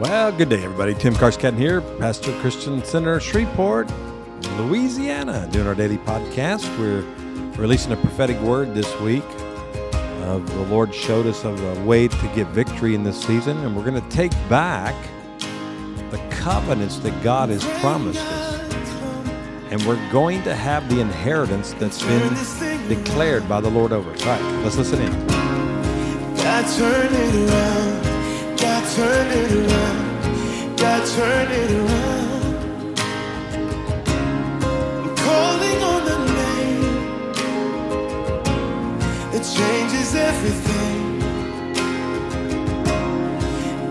Well, good day, everybody. Tim Carscadden here, Pastor Christian Center, Shreveport, Louisiana, doing our daily podcast. We're releasing a prophetic word this week. Of the Lord showed us of a way to get victory in this season, and we're going to take back the covenants that God has promised us. And we're going to have the inheritance that's been declared by the Lord over us. All right, let's listen in. God it around. God it around. Turn it around. I'm calling on the name that changes everything.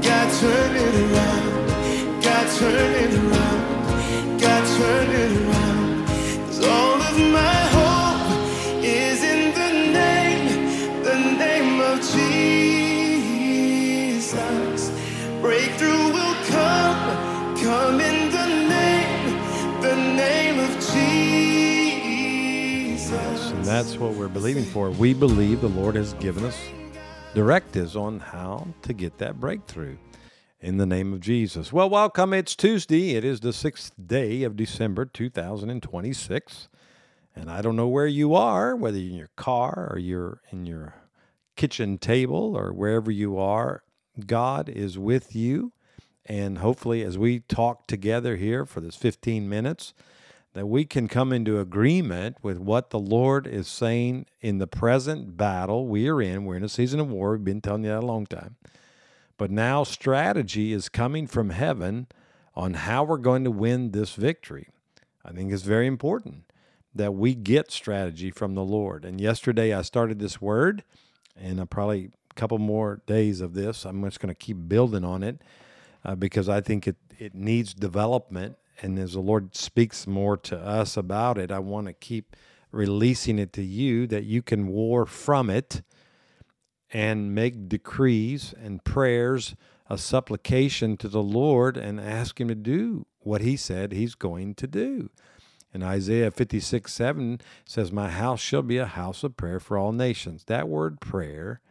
God turn it around. God turn it around. God turn it around. That's what we're believing for. We believe the Lord has given us directives on how to get that breakthrough in the name of Jesus. Well, welcome. It's Tuesday. It is the sixth day of December 2026. And I don't know where you are, whether you're in your car or you're in your kitchen table or wherever you are. God is with you. And hopefully, as we talk together here for this 15 minutes, that we can come into agreement with what the Lord is saying in the present battle we are in. We're in a season of war. We've been telling you that a long time. But now strategy is coming from heaven on how we're going to win this victory. I think it's very important that we get strategy from the Lord. And yesterday I started this word, and I probably a couple more days of this. I'm just going to keep building on it uh, because I think it, it needs development. And as the Lord speaks more to us about it, I want to keep releasing it to you that you can war from it and make decrees and prayers, a supplication to the Lord, and ask Him to do what He said He's going to do. And Isaiah 56 7 says, My house shall be a house of prayer for all nations. That word prayer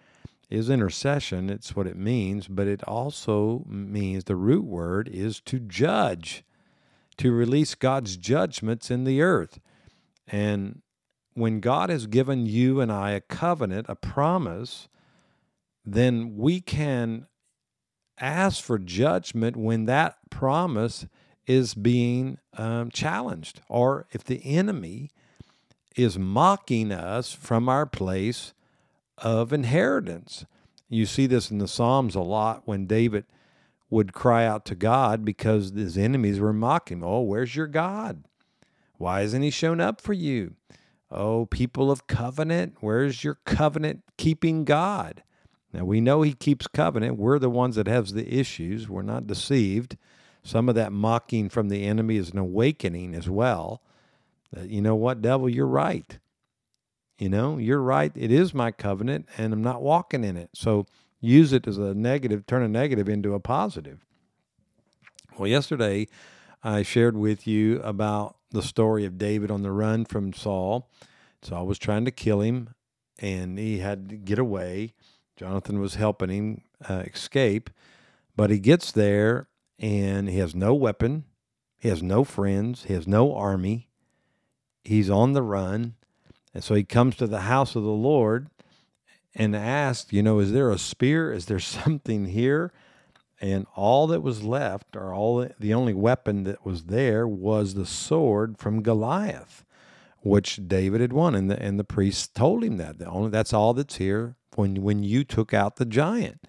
is intercession, it's what it means, but it also means the root word is to judge, to release God's judgments in the earth. And when God has given you and I a covenant, a promise, then we can ask for judgment when that promise is being um, challenged, or if the enemy is mocking us from our place of inheritance. You see this in the Psalms a lot when David would cry out to God because his enemies were mocking him. Oh, where's your God? Why hasn't he shown up for you? Oh, people of covenant, where's your covenant keeping God? Now we know he keeps covenant. We're the ones that have the issues. We're not deceived. Some of that mocking from the enemy is an awakening as well. That you know what, devil, you're right. You know, you're right. It is my covenant and I'm not walking in it. So use it as a negative, turn a negative into a positive. Well, yesterday I shared with you about the story of David on the run from Saul. Saul was trying to kill him and he had to get away. Jonathan was helping him uh, escape, but he gets there and he has no weapon, he has no friends, he has no army. He's on the run. And so he comes to the house of the Lord and asked, you know, is there a spear? Is there something here? And all that was left, or all the only weapon that was there, was the sword from Goliath, which David had won. And the, and the priest told him that. The only, that's all that's here when, when you took out the giant.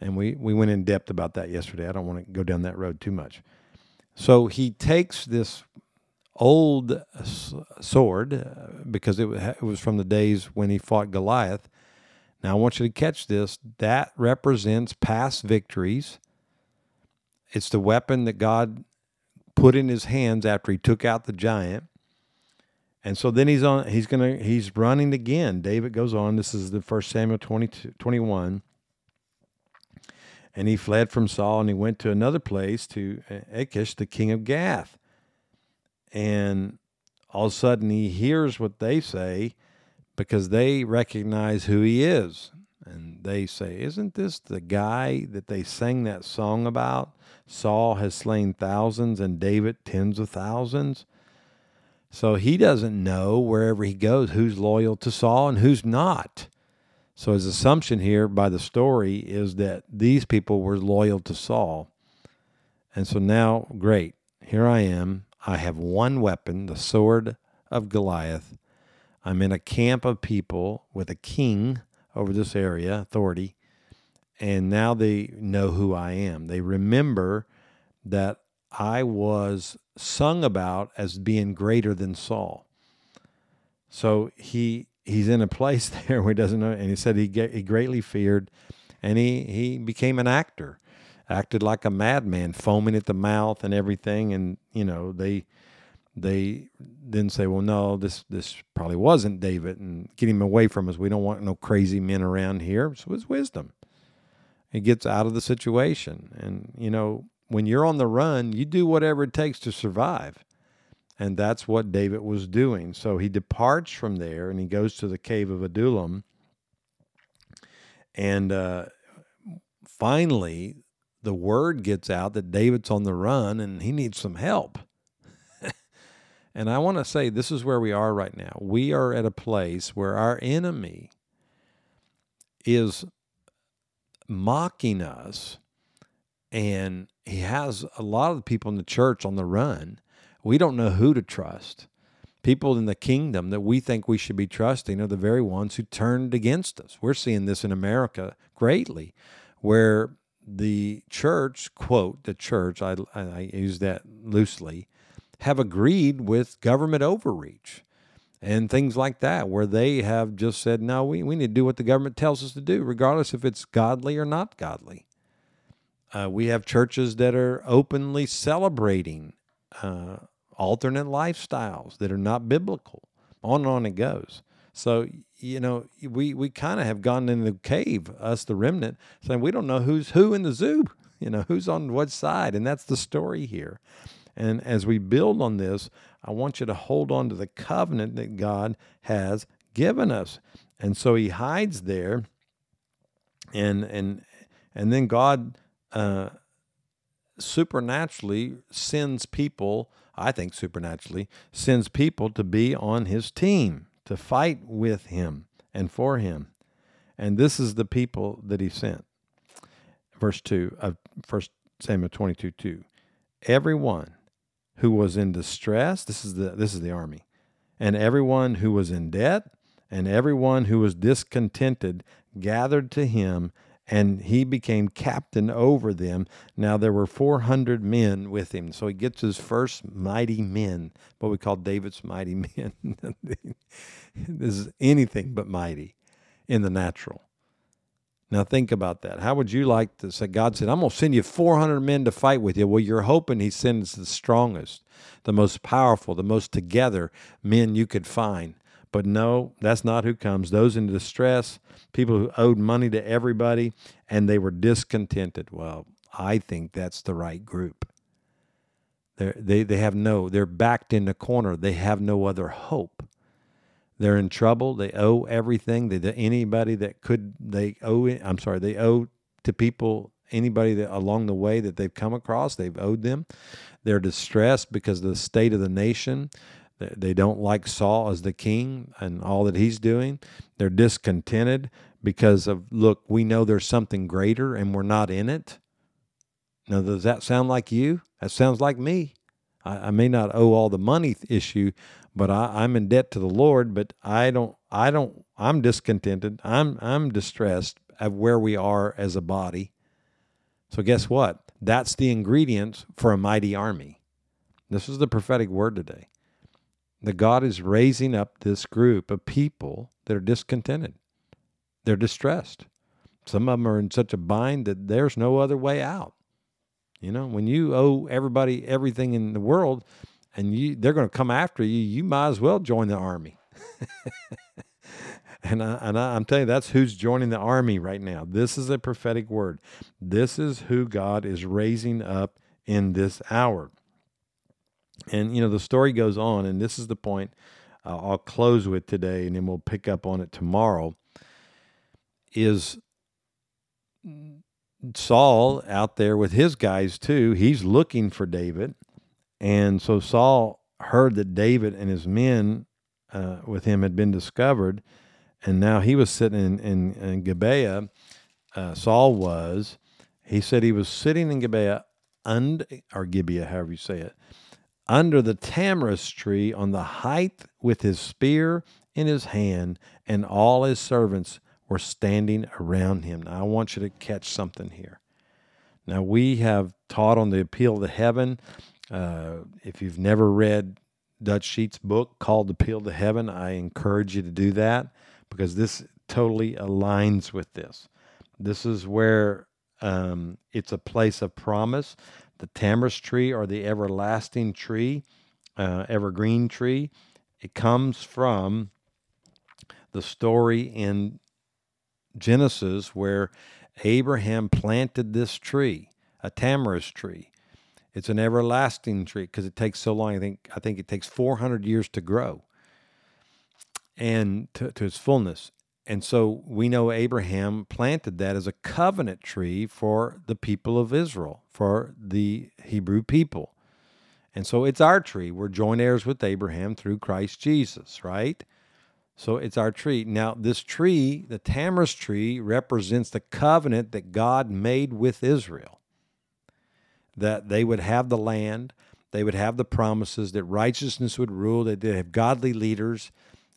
And we, we went in depth about that yesterday. I don't want to go down that road too much. So he takes this old sword uh, because it, it was from the days when he fought Goliath. Now, I want you to catch this. That represents past victories. It's the weapon that God put in his hands after he took out the giant. And so then he's on he's going to he's running again. David goes on. This is the first Samuel 22, 21. And he fled from Saul and he went to another place to uh, Achish, the king of Gath. And all of a sudden he hears what they say because they recognize who he is. And they say, Isn't this the guy that they sang that song about? Saul has slain thousands and David tens of thousands. So he doesn't know wherever he goes who's loyal to Saul and who's not. So his assumption here by the story is that these people were loyal to Saul. And so now, great, here I am. I have one weapon, the sword of Goliath. I'm in a camp of people with a king over this area, authority, and now they know who I am. They remember that I was sung about as being greater than Saul. So he he's in a place there where he doesn't know, and he said he he greatly feared, and he he became an actor, acted like a madman, foaming at the mouth and everything, and you know they they then say, well, no, this this probably wasn't David, and get him away from us. We don't want no crazy men around here. So it's wisdom. He gets out of the situation, and you know when you're on the run, you do whatever it takes to survive. And that's what David was doing. So he departs from there and he goes to the cave of Adullam. And uh, finally, the word gets out that David's on the run and he needs some help. And I want to say this is where we are right now. We are at a place where our enemy is mocking us and he has a lot of the people in the church on the run. We don't know who to trust. People in the kingdom that we think we should be trusting are the very ones who turned against us. We're seeing this in America greatly, where the church, quote, the church, I, I use that loosely, have agreed with government overreach and things like that, where they have just said, no, we, we need to do what the government tells us to do, regardless if it's godly or not godly. Uh, we have churches that are openly celebrating uh, alternate lifestyles that are not biblical. On and on it goes. So, you know, we, we kind of have gone in the cave, us, the remnant, saying we don't know who's who in the zoo, you know, who's on what side. And that's the story here. And as we build on this, I want you to hold on to the covenant that God has given us. And so he hides there and and and then God uh, supernaturally sends people, I think supernaturally, sends people to be on his team, to fight with him and for him. And this is the people that he sent. Verse 2 of 1 Samuel 22 2. Everyone who was in distress, this is the this is the army, and everyone who was in debt, and everyone who was discontented gathered to him and he became captain over them. Now there were 400 men with him. So he gets his first mighty men, what we call David's mighty men. this is anything but mighty in the natural. Now think about that. How would you like to say, God said, I'm going to send you 400 men to fight with you? Well, you're hoping he sends the strongest, the most powerful, the most together men you could find. But no, that's not who comes. Those in distress, people who owed money to everybody, and they were discontented. Well, I think that's the right group. They're, they they have no. They're backed in the corner. They have no other hope. They're in trouble. They owe everything. They anybody that could they owe. I'm sorry. They owe to people anybody that along the way that they've come across. They've owed them. They're distressed because of the state of the nation. They don't like Saul as the king and all that he's doing. They're discontented because of, look, we know there's something greater and we're not in it. Now, does that sound like you? That sounds like me. I, I may not owe all the money issue, but I, I'm in debt to the Lord, but I don't, I don't, I'm discontented. I'm, I'm distressed of where we are as a body. So guess what? That's the ingredients for a mighty army. This is the prophetic word today that God is raising up this group of people that are discontented. They're distressed. Some of them are in such a bind that there's no other way out. You know, when you owe everybody everything in the world and you they're going to come after you, you might as well join the army. and I, and I, I'm telling you, that's who's joining the army right now. This is a prophetic word. This is who God is raising up in this hour. And, you know, the story goes on, and this is the point uh, I'll close with today, and then we'll pick up on it tomorrow. is Saul out there with his guys too. He's looking for David. And so Saul heard that David and his men uh, with him had been discovered. And now he was sitting in, in, in Gibeah. Uh, Saul was. He said he was sitting in Gibeah, und, or Gibeah, however you say it, under the tamarisk tree on the height with his spear in his hand, and all his servants were standing around him. Now, I want you to catch something here. Now, we have taught on the appeal to heaven. Uh, if you've never read Dutch Sheets' book called The Appeal to Heaven, I encourage you to do that because this totally aligns with this. This is where um, it's a place of promise. The tamarisk tree or the everlasting tree, uh, evergreen tree, it comes from the story in Genesis where Abraham planted this tree, a tamarisk tree. It's an everlasting tree because it takes so long. I think I think it takes 400 years to grow and to, to its fullness. And so we know Abraham planted that as a covenant tree for the people of Israel, for the Hebrew people. And so it's our tree. We're joint heirs with Abraham through Christ Jesus, right? So it's our tree. Now, this tree, the tamarisk tree, represents the covenant that God made with Israel. That they would have the land, they would have the promises, that righteousness would rule, that they'd have godly leaders,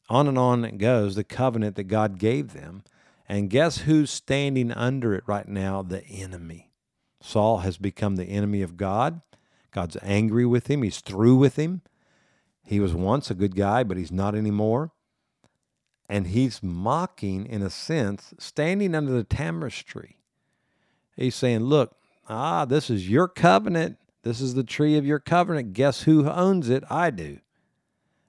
on and on it goes, the covenant that God gave them. And guess who's standing under it right now? The enemy. Saul has become the enemy of God. God's angry with him. He's through with him. He was once a good guy, but he's not anymore. And he's mocking, in a sense, standing under the tamarisk tree. He's saying, Look, ah, this is your covenant. This is the tree of your covenant. Guess who owns it? I do.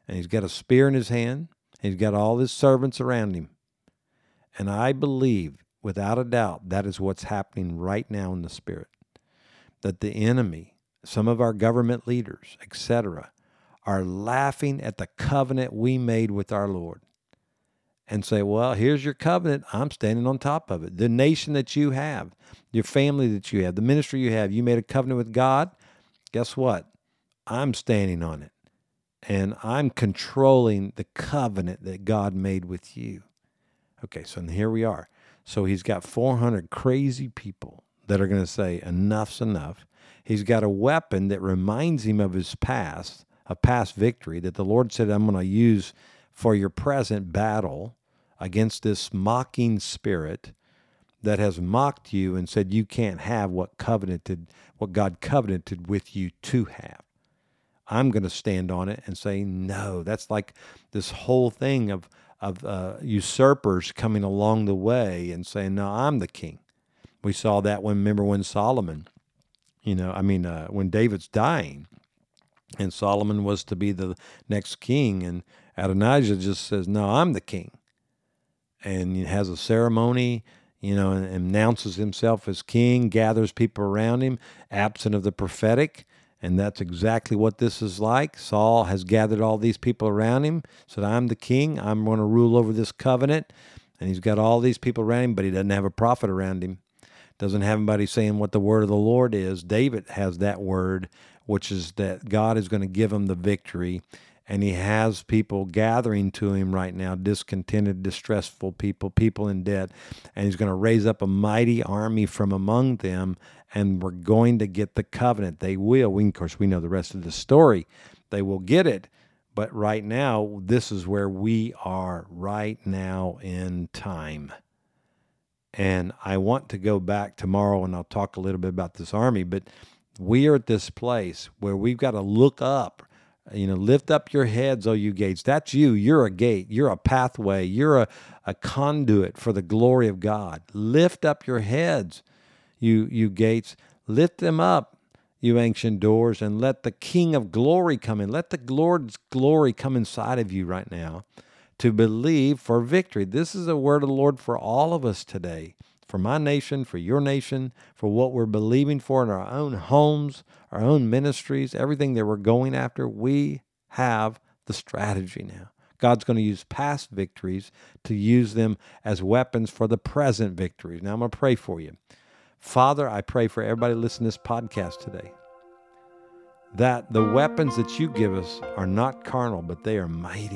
And he's got a spear in his hand. He's got all his servants around him. And I believe, without a doubt, that is what's happening right now in the spirit. That the enemy, some of our government leaders, etc., are laughing at the covenant we made with our Lord and say, Well, here's your covenant. I'm standing on top of it. The nation that you have, your family that you have, the ministry you have, you made a covenant with God. Guess what? I'm standing on it and I'm controlling the covenant that God made with you. Okay, so here we are. So he's got 400 crazy people that are going to say, enough's enough. He's got a weapon that reminds him of his past, a past victory that the Lord said, I'm going to use for your present battle against this mocking spirit that has mocked you and said you can't have what covenanted what God covenanted with you to have. I'm going to stand on it and say, no, that's like this whole thing of, of uh, usurpers coming along the way and saying, no, I'm the king. We saw that when, remember when Solomon, you know, I mean, uh, when David's dying and Solomon was to be the next king, and Adonijah just says, no, I'm the king. And he has a ceremony, you know, and announces himself as king, gathers people around him, absent of the prophetic and that's exactly what this is like. Saul has gathered all these people around him, said, I'm the king. I'm going to rule over this covenant. And he's got all these people around him, but he doesn't have a prophet around him. Doesn't have anybody saying what the word of the Lord is. David has that word, which is that God is going to give him the victory. And he has people gathering to him right now, discontented, distressful people, people in debt. And he's going to raise up a mighty army from among them and we're going to get the covenant. They will. We, of course, we know the rest of the story. They will get it. But right now, this is where we are right now in time. And I want to go back tomorrow and I'll talk a little bit about this army. But we are at this place where we've got to look up. You know, lift up your heads, O you gates. That's you. You're a gate. You're a pathway. You're a, a conduit for the glory of God. Lift up your heads you, you gates. Lift them up, you ancient doors, and let the King of glory come in. Let the Lord's glory come inside of you right now to believe for victory. This is a word of the Lord for all of us today, for my nation, for your nation, for what we're believing for in our own homes, our own ministries, everything that we're going after. We have the strategy now. God's going to use past victories to use them as weapons for the present victories. Now I'm going to pray for you. Father, I pray for everybody listening to this podcast today that the weapons that you give us are not carnal, but they are mighty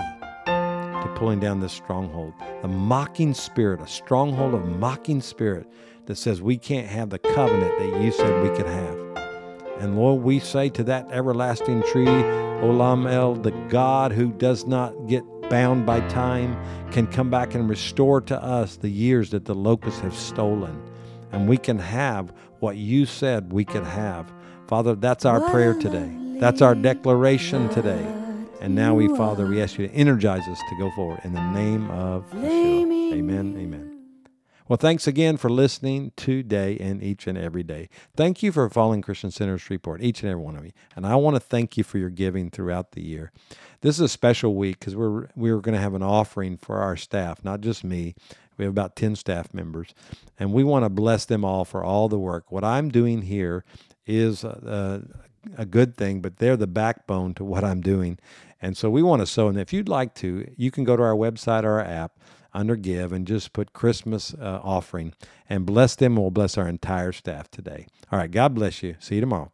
to pulling down this stronghold. The mocking spirit, a stronghold of mocking spirit that says we can't have the covenant that you said we could have. And Lord, we say to that everlasting tree, Olam El, the God who does not get bound by time, can come back and restore to us the years that the locusts have stolen. And we can have what you said we could have. Father, that's our prayer today. That's our declaration today. And now we, Father, we ask you to energize us to go forward in the name of Yeshua. Amen. Amen. Well, thanks again for listening today and each and every day. Thank you for following Christian Center Shreveport, each and every one of you. And I want to thank you for your giving throughout the year. This is a special week because we're we're going to have an offering for our staff, not just me. We have about 10 staff members, and we want to bless them all for all the work. What I'm doing here is a, a good thing, but they're the backbone to what I'm doing. And so we want to sow. And if you'd like to, you can go to our website or our app under Give and just put Christmas uh, offering and bless them. And we'll bless our entire staff today. All right. God bless you. See you tomorrow.